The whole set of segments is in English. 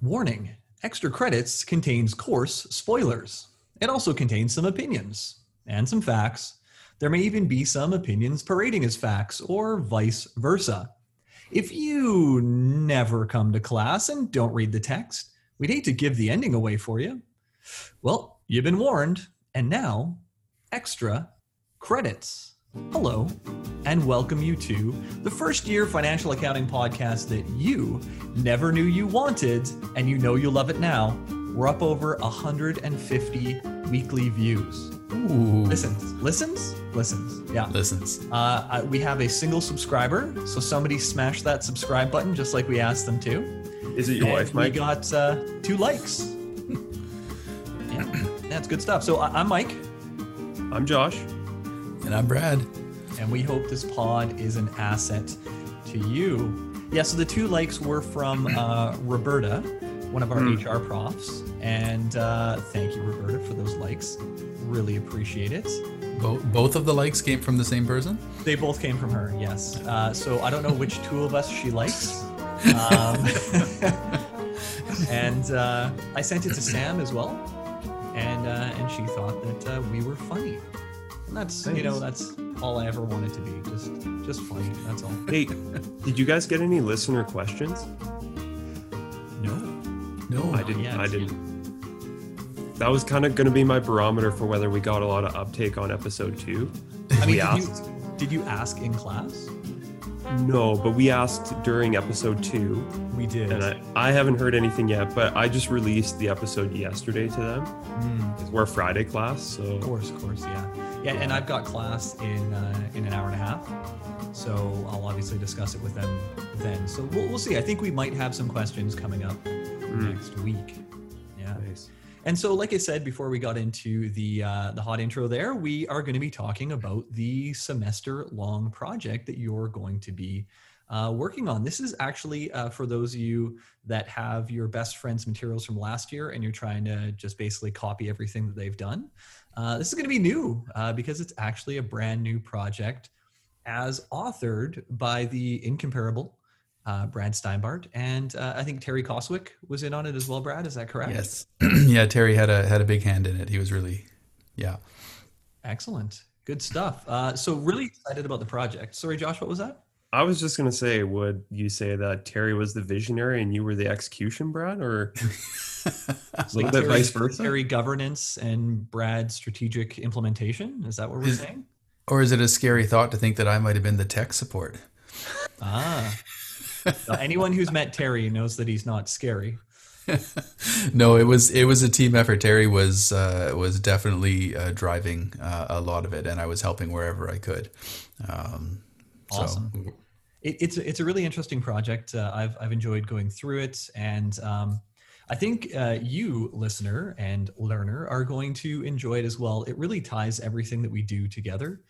Warning Extra Credits contains course spoilers. It also contains some opinions and some facts. There may even be some opinions parading as facts, or vice versa. If you never come to class and don't read the text, we'd hate to give the ending away for you. Well, you've been warned, and now, extra credits. Hello, and welcome you to the first year financial accounting podcast that you never knew you wanted, and you know you love it now. We're up over 150 weekly views. Ooh. Listens, listens, listens. Yeah. Listens. Uh, I- we have a single subscriber, so somebody smash that subscribe button just like we asked them to. Is it your And wife, we got uh, two likes. yeah, that's good stuff. So I- I'm Mike, I'm Josh. And I'm Brad. and we hope this pod is an asset to you. Yeah, so the two likes were from uh, Roberta, one of our Hmm. HR profs, and uh, thank you, Roberta, for those likes. Really appreciate it. Bo- both of the likes came from the same person. They both came from her, yes. Uh, so I don't know which two of us she likes. Um, and uh, I sent it to Sam as well, and uh, and she thought that uh, we were funny. And that's you know that's all I ever wanted to be, just just funny. That's all. Hey, did you guys get any listener questions? No, No, I didn't. yeah, I didn't. That was kind of going to be my barometer for whether we got a lot of uptake on episode two. I mean, we did asked. you, did you ask in class? No, but we asked during episode two, We did. and I, I haven't heard anything yet. But I just released the episode yesterday to them. Hmm. 'cause We're Friday class, so Of course, of course, yeah, yeah. And I've got class in uh, in an hour and a half, so I'll obviously discuss it with them then. So we'll, we'll see. I think we might have some questions coming up Mm. next week. Yeah. nice. And so, like I said before, we got into the uh, the hot intro. There, we are going to be talking about the semester long project that you're going to be uh, working on. This is actually uh, for those of you that have your best friend's materials from last year, and you're trying to just basically copy everything that they've done. Uh, this is going to be new uh, because it's actually a brand new project, as authored by the incomparable. Uh, Brad Steinbart and uh, I think Terry Coswick was in on it as well. Brad, is that correct? yes, yeah. Terry had a had a big hand in it. He was really, yeah. Excellent. Good stuff. Uh, so really excited about the project. Sorry, Josh, what was that? I was just going to say, would you say that Terry was the visionary and you were the execution, Brad, or a little bit Terry- vice versa? Terry governance and Brad strategic implementation. Is that what we're Is- saying? Or is it a scary thought to think that I might have been the tech support? Ah. Anyone who's met Terry knows that he's not scary. no, it was it was a team effort. Terry was uh, was definitely uh, driving uh, a lot of it, and I was helping wherever I could. Um, so- Awesome. It, it's a- it's a really interesting project. Uh, I've I've enjoyed going through it, and um, I think uh, you, listener and learner, are going to enjoy it as well. It really ties everything that we do together.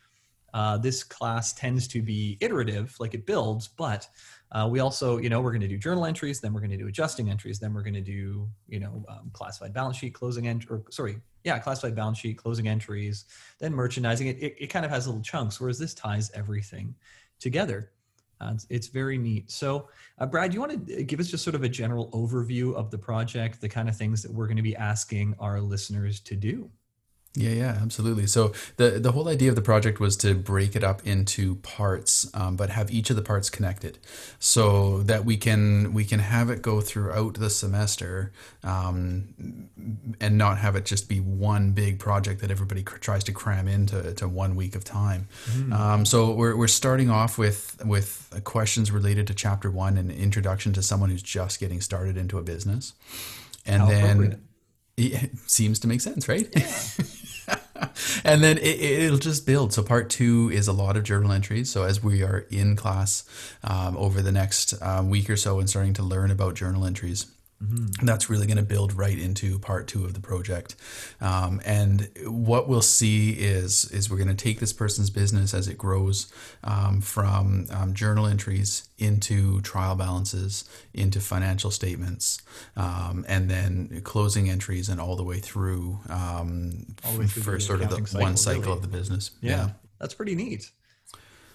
Uh, this class tends to be iterative, like it builds, but uh, we also, you know, we're going to do journal entries, then we're going to do adjusting entries, then we're going to do, you know, um, classified balance sheet, closing entry, or sorry, yeah, classified balance sheet, closing entries, then merchandising. It, it, it kind of has little chunks, whereas this ties everything together. Uh, it's, it's very neat. So, uh, Brad, you want to give us just sort of a general overview of the project, the kind of things that we're going to be asking our listeners to do? Yeah, yeah, absolutely. So the the whole idea of the project was to break it up into parts, um, but have each of the parts connected, so that we can we can have it go throughout the semester, um, and not have it just be one big project that everybody cr- tries to cram into to one week of time. Um, so we're we're starting off with with questions related to chapter one, an introduction to someone who's just getting started into a business, and How then. It seems to make sense, right? and then it, it'll just build. So part two is a lot of journal entries. So as we are in class um, over the next um, week or so and starting to learn about journal entries, that's really going to build right into part two of the project. Um, and what we'll see is is we're going to take this person's business as it grows um, from um, journal entries into trial balances, into financial statements, um, and then closing entries, and all the way through, um, All the way through for sort of the accounting one cycle, cycle really. of the business. Yeah, that's pretty neat.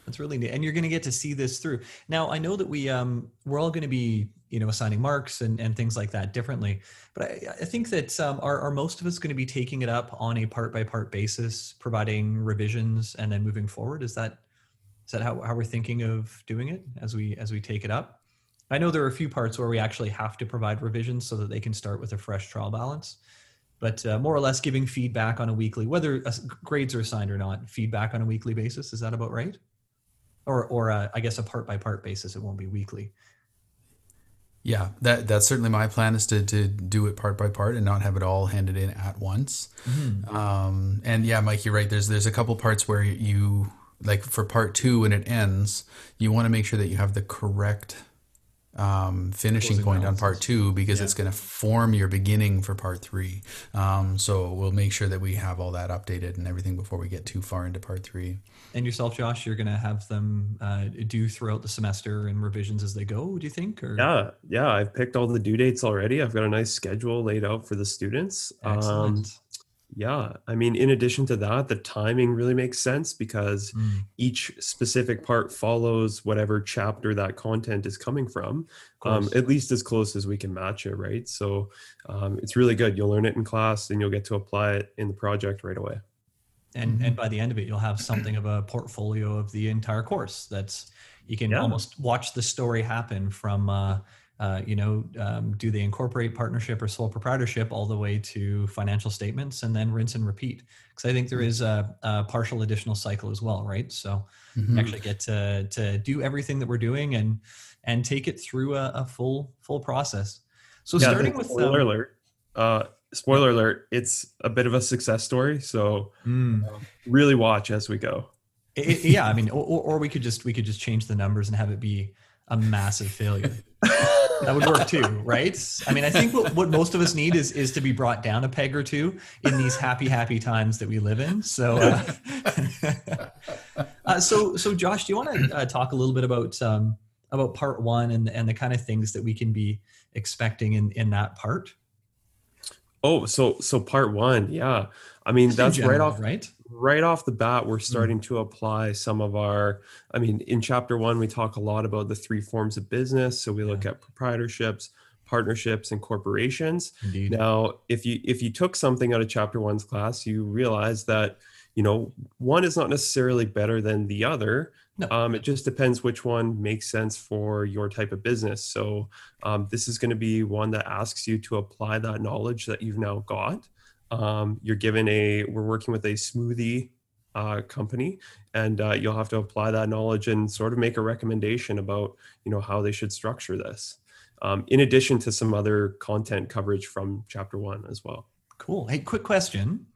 That's really neat, and you're going to get to see this through. Now, I know that we um, we're all going to be you know assigning marks and, and things like that differently, but I, I think that um, are, are most of us going to be taking it up on a part by part basis, providing revisions, and then moving forward. Is that is that how, how we're thinking of doing it as we as we take it up? I know there are a few parts where we actually have to provide revisions so that they can start with a fresh trial balance but uh, more or less giving feedback on a weekly, whether grades are assigned or not, feedback on a weekly basis. Is that about right? Or, or uh, I guess a part by part basis. It won't be weekly. Yeah, that that's certainly my plan is to to do it part by part and not have it all handed in at once. Mm-hmm. Um, and yeah, Mike, you're right. There's there's a couple parts where you like for part two when it ends, you want to make sure that you have the correct um, finishing point on part two because yeah. it's going to form your beginning for part three. Um, so we'll make sure that we have all that updated and everything before we get too far into part three. And yourself, Josh, you're going to have them uh, do throughout the semester and revisions as they go. Do you think? Or? Yeah, yeah. I've picked all the due dates already. I've got a nice schedule laid out for the students. Excellent. Um, yeah. I mean, in addition to that, the timing really makes sense because mm. each specific part follows whatever chapter that content is coming from, um, at least as close as we can match it, right? So um, it's really good. You'll learn it in class and you'll get to apply it in the project right away. And, mm-hmm. and by the end of it, you'll have something of a portfolio of the entire course. That's you can yeah. almost watch the story happen from uh, uh, you know, um, do they incorporate partnership or sole proprietorship all the way to financial statements and then rinse and repeat? Because I think there is a, a, partial additional cycle as well, right? So mm-hmm. actually get to to do everything that we're doing and and take it through a, a full full process. So yeah, starting with spoiler um, alert, uh, spoiler alert, it's a bit of a success story. So mm. um, really watch as we go. It, yeah, I mean, or, or we could just we could just change the numbers and have it be a massive failure. that would work too, right? I mean, I think what, what most of us need is is to be brought down a peg or two in these happy, happy times that we live in. So, uh, uh, so, so, Josh, do you want to uh, talk a little bit about um, about part one and and the kind of things that we can be expecting in in that part? Oh, so so part one, yeah. I mean, Just that's general, right off right right off the bat, we're hmm. starting mm. to apply some of our. I mean, in chapter one, we talk a lot about the three forms of business. So we look at proprietorships, partnerships, and corporations. Indeed. Now, if you if you took something out of chapter one's class, you realize that you know one is not necessarily better than the other. No. Um, it just depends which one makes sense for your type of business. So um, this is going to be one that asks you to apply that knowledge that you've now got um, you're given a we're working with a smoothie uh, company and uh, you'll have to apply that knowledge and sort of make a recommendation about you know how they should structure this. Um, in addition to some other content coverage from chapter one as well. Cool. Hey quick question.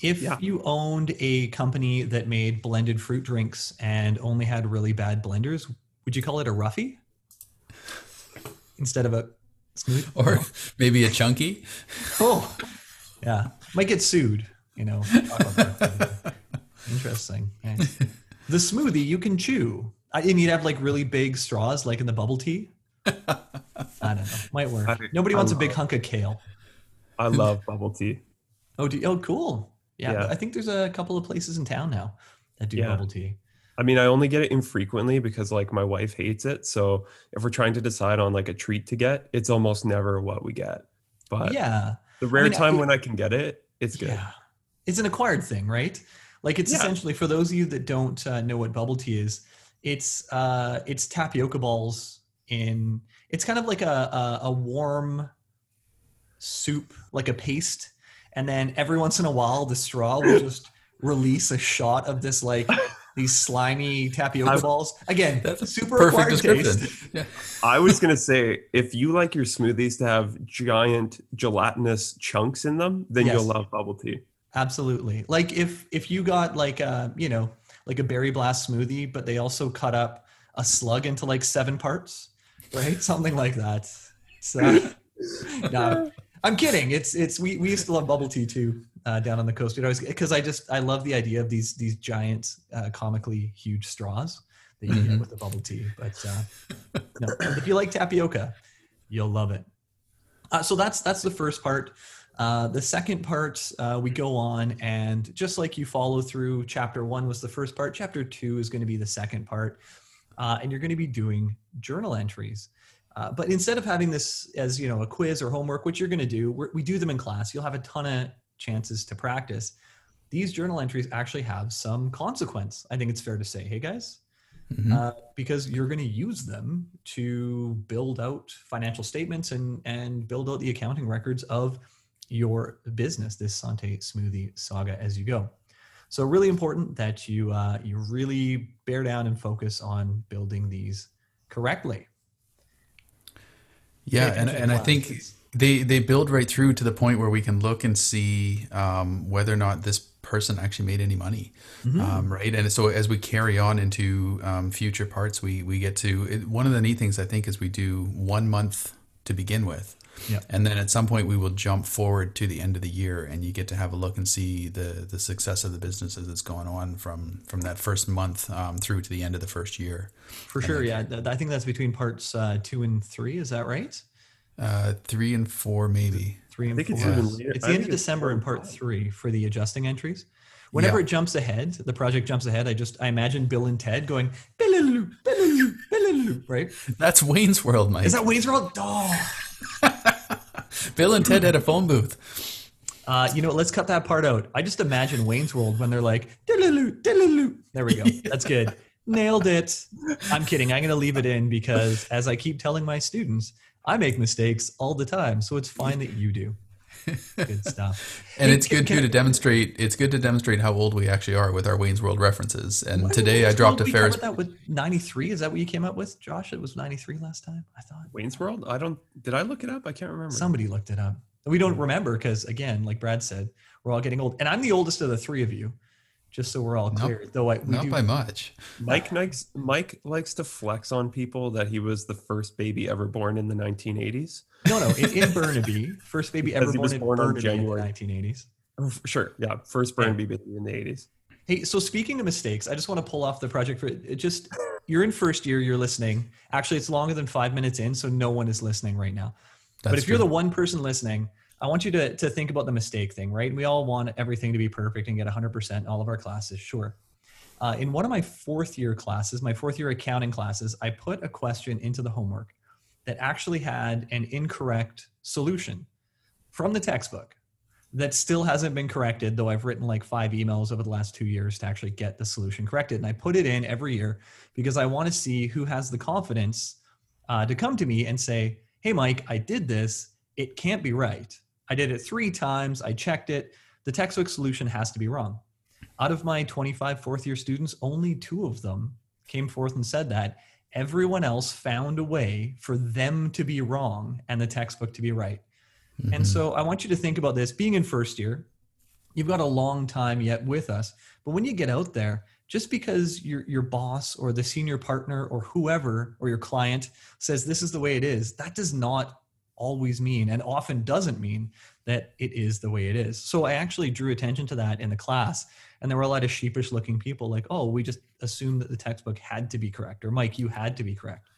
If yeah. you owned a company that made blended fruit drinks and only had really bad blenders would you call it a roughie? Instead of a smooth or maybe a chunky? Oh yeah, might get sued. You know. Interesting. The smoothie you can chew. I, and you'd have like really big straws, like in the bubble tea. I don't know. Might work. I, Nobody I wants love, a big hunk of kale. I love bubble tea. Oh, do, oh, cool. Yeah, yeah, I think there's a couple of places in town now that do yeah. bubble tea. I mean, I only get it infrequently because like my wife hates it. So if we're trying to decide on like a treat to get, it's almost never what we get. But yeah, the rare I mean, time I, when I can get it, it's good. Yeah. It's an acquired thing, right? Like it's yeah. essentially for those of you that don't uh, know what bubble tea is, it's uh, it's tapioca balls in. It's kind of like a, a, a warm soup, like a paste, and then every once in a while the straw will just release a shot of this like these slimy tapioca I, balls. Again, that's a super perfect description. Yeah. I was gonna say if you like your smoothies to have giant gelatinous chunks in them, then yes. you'll love bubble tea. Absolutely. Like if if you got like a you know like a berry blast smoothie, but they also cut up a slug into like seven parts, right? Something like that. So, no, I'm kidding. It's it's we we used to love bubble tea too uh, down on the coast. because I just I love the idea of these these giant uh, comically huge straws that you mm-hmm. get with the bubble tea. But uh, no, if you like tapioca, you'll love it. Uh, so that's that's the first part. Uh, the second part, uh, we go on, and just like you follow through, chapter one was the first part. Chapter two is going to be the second part, uh, and you're going to be doing journal entries. Uh, but instead of having this as you know a quiz or homework, which you're going to do, we do them in class. You'll have a ton of chances to practice. These journal entries actually have some consequence. I think it's fair to say, hey guys, mm-hmm. uh, because you're going to use them to build out financial statements and and build out the accounting records of your business, this Sante Smoothie saga as you go. So really important that you uh, you really bear down and focus on building these correctly. Yeah, and, and I think they they build right through to the point where we can look and see um, whether or not this person actually made any money, mm-hmm. um, right? And so as we carry on into um, future parts, we we get to it, one of the neat things I think is we do one month to begin with, yeah. And then at some point we will jump forward to the end of the year and you get to have a look and see the the success of the businesses that's going on from from that first month um, through to the end of the first year. For sure, yeah. I think that's between parts uh, two and three. Is that right? Uh, three and four, maybe. Three and four. It's, it's the end of December in part three for the adjusting entries. Whenever yeah. it jumps ahead, the project jumps ahead. I just I imagine Bill and Ted going right. That's Wayne's World, Mike. Is that Wayne's World? Oh. Bill and Ted had a phone booth. Uh, you know, let's cut that part out. I just imagine Wayne's World when they're like, there we go. That's good. Nailed it. I'm kidding. I'm going to leave it in because, as I keep telling my students, I make mistakes all the time. So it's fine that you do. Good stuff. and hey, it's good too to demonstrate. It's good to demonstrate how old we actually are with our Wayne's World references. And today I dropped a Ferris. That with 93. Is that what you came up with, Josh? It was 93 last time. I thought Wayne's World. I don't. Did I look it up? I can't remember. Somebody looked it up. We don't hmm. remember because again, like Brad said, we're all getting old, and I'm the oldest of the three of you just so we're all clear. Not, Though I, not do, by much. Mike likes Mike likes to flex on people that he was the first baby ever born in the 1980s. No, no, in, in Burnaby, first baby ever born, in born Burnaby January. in the 1980s. Sure, yeah, first Burnaby yeah. baby in the 80s. Hey, so speaking of mistakes, I just want to pull off the project for it. Just you're in first year, you're listening. Actually, it's longer than five minutes in, so no one is listening right now. That's but if true. you're the one person listening, I want you to, to think about the mistake thing, right? We all want everything to be perfect and get 100% in all of our classes, sure. Uh, in one of my fourth year classes, my fourth year accounting classes, I put a question into the homework that actually had an incorrect solution from the textbook that still hasn't been corrected, though I've written like five emails over the last two years to actually get the solution corrected. And I put it in every year because I want to see who has the confidence uh, to come to me and say, Hey, Mike, I did this. It can't be right. I did it three times. I checked it. The textbook solution has to be wrong. Out of my 25 fourth year students, only two of them came forth and said that. Everyone else found a way for them to be wrong and the textbook to be right. Mm-hmm. And so I want you to think about this being in first year, you've got a long time yet with us. But when you get out there, just because your your boss or the senior partner or whoever or your client says this is the way it is, that does not always mean and often doesn't mean that it is the way it is. So I actually drew attention to that in the class. And there were a lot of sheepish looking people like, oh, we just assumed that the textbook had to be correct, or Mike, you had to be correct.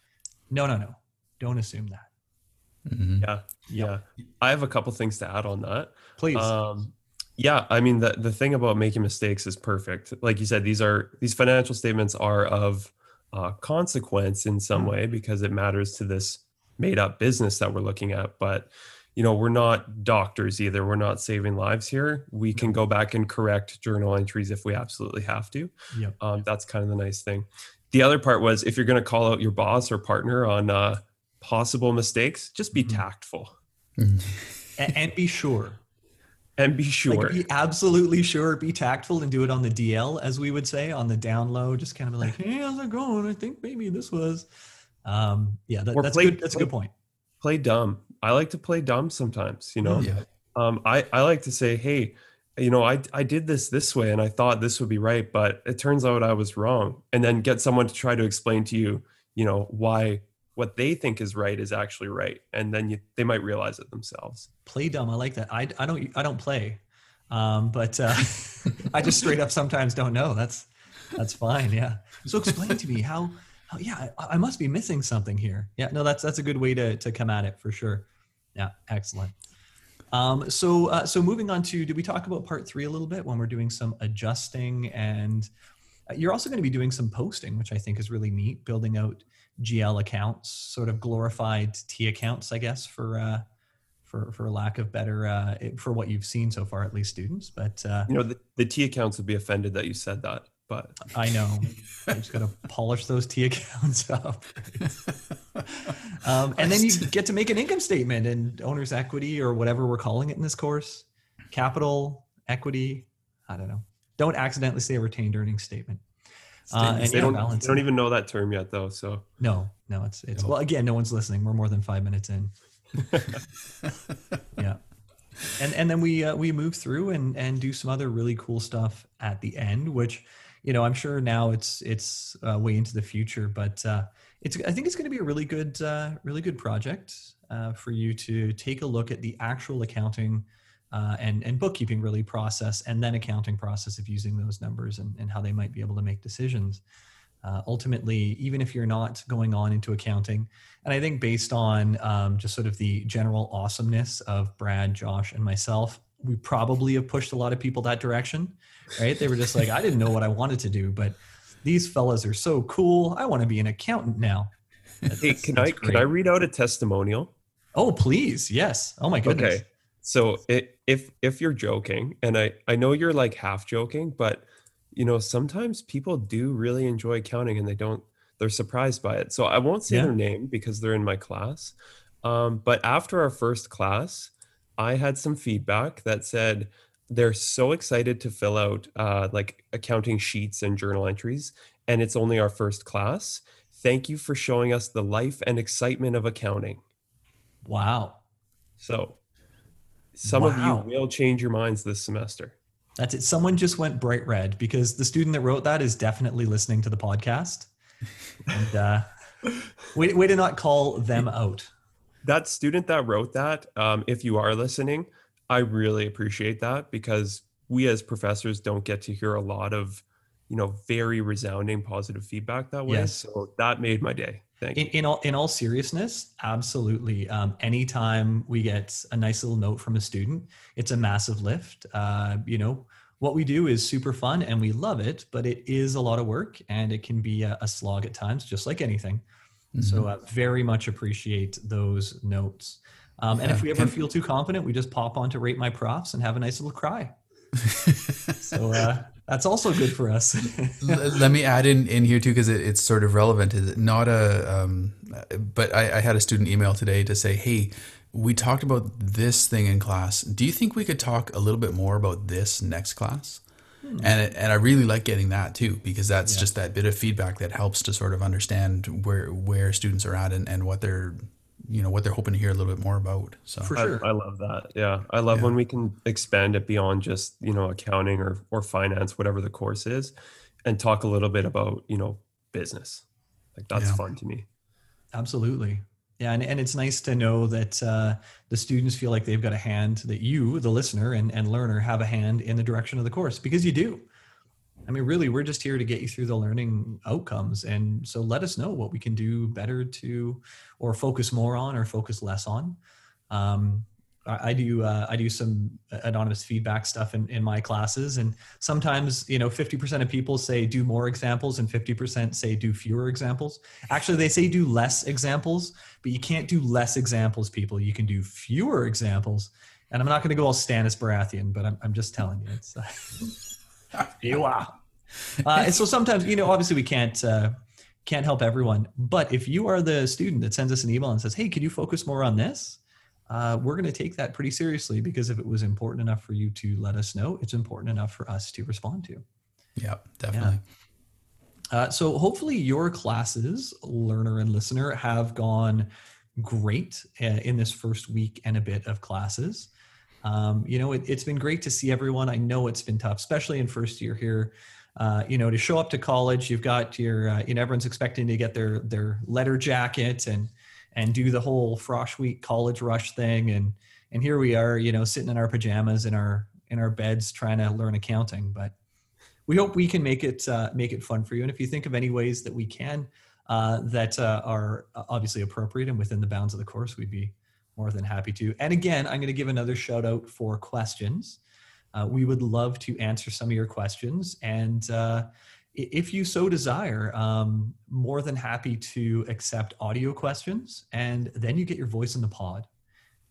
No, no, no. Don't assume that. Mm-hmm. Yeah. Yeah. I have a couple things to add on that. Please. Um, yeah, I mean the the thing about making mistakes is perfect. Like you said, these are these financial statements are of uh, consequence in some mm-hmm. way because it matters to this made up business that we're looking at but you know we're not doctors either. We're not saving lives here. We can go back and correct journal entries if we absolutely have to. Yep. um, that's kind of the nice thing. The other part was if you're going to call out your boss or partner on uh, possible mistakes just be mm-hmm. tactful. Mm-hmm. and, be sure. And be sure. like be absolutely sure. Be tactful and do it on the dl as we would say on the down low. Just kind of like hey how's it going? I think maybe this was um, yeah, that, that's play, good. That's play, a good point. Play dumb. I like to play dumb sometimes. You know, yeah. um, I I like to say, hey, you know, I I did this this way, and I thought this would be right, but it turns out I was wrong. And then get someone to try to explain to you, you know, why what they think is right is actually right, and then you, they might realize it themselves. Play dumb. I like that. I I don't I don't play, um, but uh, I just straight up sometimes don't know. That's that's fine. Yeah. So explain to me how oh yeah, I, I, must be missing something here. Yeah, no, that's that's a good way to to come at it for sure. Yeah, excellent. Um, so, uh, so moving on to, did we talk about part three a little bit when we're doing some adjusting and uh, you're also going to be doing some posting, which I think is really neat, building out GL accounts, sort of glorified T accounts, I guess, for uh, for for lack of better uh, for what you've seen so far, at least students. But uh, you know, the, the T accounts would be offended that you said that. But I know I just got to polish those T accounts up. um, and then you get to make an income statement and owner's equity or whatever we're calling it in this course, capital equity. I don't know. Don't accidentally say a retained earnings statement. Uh, and they, don't, they don't even know that term yet, though. So no, no, it's it's well again, no one's listening. We're more than five minutes in. yeah, and and then we uh, we move through and and do some other really cool stuff at the end, which you know I'm sure now it's it's uh, way into the future, but uh, it's I think it's going to be a really good uh, really good project uh, for you to take a look at the actual accounting uh, and and bookkeeping really process and then accounting process of using those numbers and, and how they might be able to make decisions. Uh, ultimately even if you're not going on into accounting and i think based on um, just sort of the general awesomeness of brad josh and myself we probably have pushed a lot of people that direction right? They were just like i didn't know what i wanted to do but these fellas are so cool. I want to be an accountant now. That's, hey can i can i read out a testimonial? Oh please. Yes. Oh my goodness. Okay. So it, if if you're joking, and I I know you're like half joking, but you know sometimes people do really enjoy accounting and they don't they're surprised by it. So I won't say yeah. their name because they're in my class. Um, but after our first class, I had some feedback that said they're so excited to fill out uh, like accounting sheets and journal entries, and it's only our first class. Thank you for showing us the life and excitement of accounting. Wow. So some wow. of you will change your minds this semester. That's it. Someone just went bright red because the student that wrote that is definitely listening to the podcast. and uh, way, way to not call them out. That student that wrote that, um, if you are listening, I really appreciate that because we as professors don't get to hear a lot of, you know, very resounding positive feedback that way. Yes. So that made my day. In, in, all in all seriousness, absolutely. Um, anytime we get a nice little note from a student, it's a massive lift. Uh, you know, what we do is super fun and we love it, but it is a lot of work and it can be a, a slog at times, just like anything. Mm-hmm. So, uh, very much appreciate those notes. Um, yeah. And if we ever feel too confident, we just pop on to rate my profs and have a nice little cry. so uh, that's also good for us. Let me add in, in here too, because it, it's sort of relevant. Is it not a, um, but I, I had a student email today to say, hey, we talked about this thing in class. Do you think we could talk a little bit more about this next class? Hmm. And and I really like getting that too because that's yeah. just that bit of feedback that helps to sort of understand where where students are at and, and what they're you know what they're hoping to hear a little bit more about so for sure i, I love that yeah i love yeah. when we can expand it beyond just you know accounting or or finance whatever the course is and talk a little bit about you know business like that's yeah. fun to me absolutely yeah and, and it's nice to know that uh, the students feel like they've got a hand that you the listener and, and learner have a hand in the direction of the course because you do I mean, really, we're just here to get you through the learning outcomes. And so let us know what we can do better to, or focus more on, or focus less on. Um, I, do uh, I do some anonymous feedback stuff in, in my classes, and sometimes you know 50% of people say do more examples, and 50% say do fewer examples. Actually, they say do less examples, but you can't do less examples, people. You can do fewer examples. And I'm not going to go all Stannis Baratheon, but I'm, I'm just telling you, it's. Uh, you are. Uh, and so sometimes, you know, obviously we can't uh, can't help everyone. But if you are the student that sends us an email and says, "Hey, could you focus more on this?" Uh, we're going to take that pretty seriously because if it was important enough for you to let us know, it's important enough for us to respond to. Yeah, definitely. Yeah. Uh, so hopefully your classes, learner and listener, have gone great uh, in this first week and a bit of classes um, you know, it, has been great to see everyone. I know it's been tough, especially in first year here. Uh, you know, to show up to college, you've got your, uh, you know, everyone's expecting to get their their letter jacket and and do the whole frosh week college rush thing, and and here we are, you know, sitting in our pajamas in our in our beds trying to learn accounting. But we hope we can make it uh, make it fun for you. And if you think of any ways that we can uh, that uh, are obviously appropriate and within the bounds of the course, we'd be more than happy to. And again, I'm going to give another shout out for questions. Uh, we would love to answer some of your questions. And uh, if you so desire, um, more than happy to accept audio questions. And then you get your voice in the pod.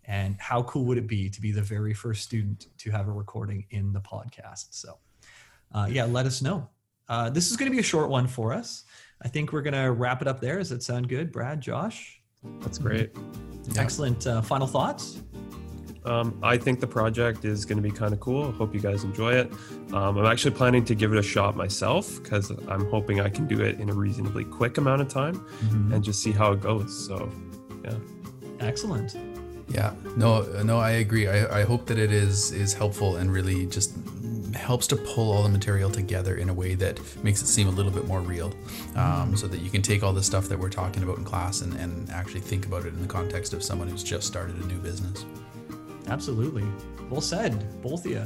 And how cool would it be to be the very first student to have a recording in the podcast? So, uh, yeah, let us know. Uh, this is going to be a short one for us. I think we're going to wrap it up there. Does that sound good, Brad, Josh? That's great. Excellent. Uh, final thoughts? Um, I think the project is going to be kind of cool. Hope you guys enjoy it. Um, I'm actually planning to give it a shot myself because I'm hoping I can do it in a reasonably quick amount of time mm-hmm. and just see how it goes. So, yeah. Excellent. Yeah. No. No. I agree. I, I hope that it is is helpful and really just helps to pull all the material together in a way that makes it seem a little bit more real um, so that you can take all the stuff that we're talking about in class and, and actually think about it in the context of someone who's just started a new business absolutely well said both of you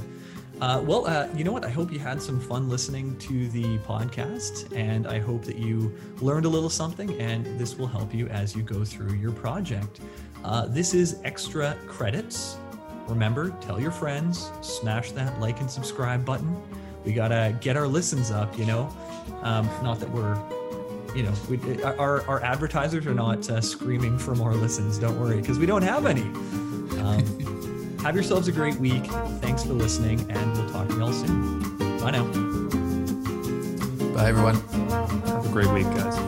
uh, well, uh, you know what? I hope you had some fun listening to the podcast, and I hope that you learned a little something, and this will help you as you go through your project. Uh, this is extra credits Remember, tell your friends, smash that like and subscribe button. We gotta get our listens up, you know. Um, not that we're, you know, we, our our advertisers are not uh, screaming for more listens. Don't worry, because we don't have any. Um, have yourselves a great week. Thanks for listening, and we'll talk to you all soon. Bye now. Bye, everyone. Have a great week, guys.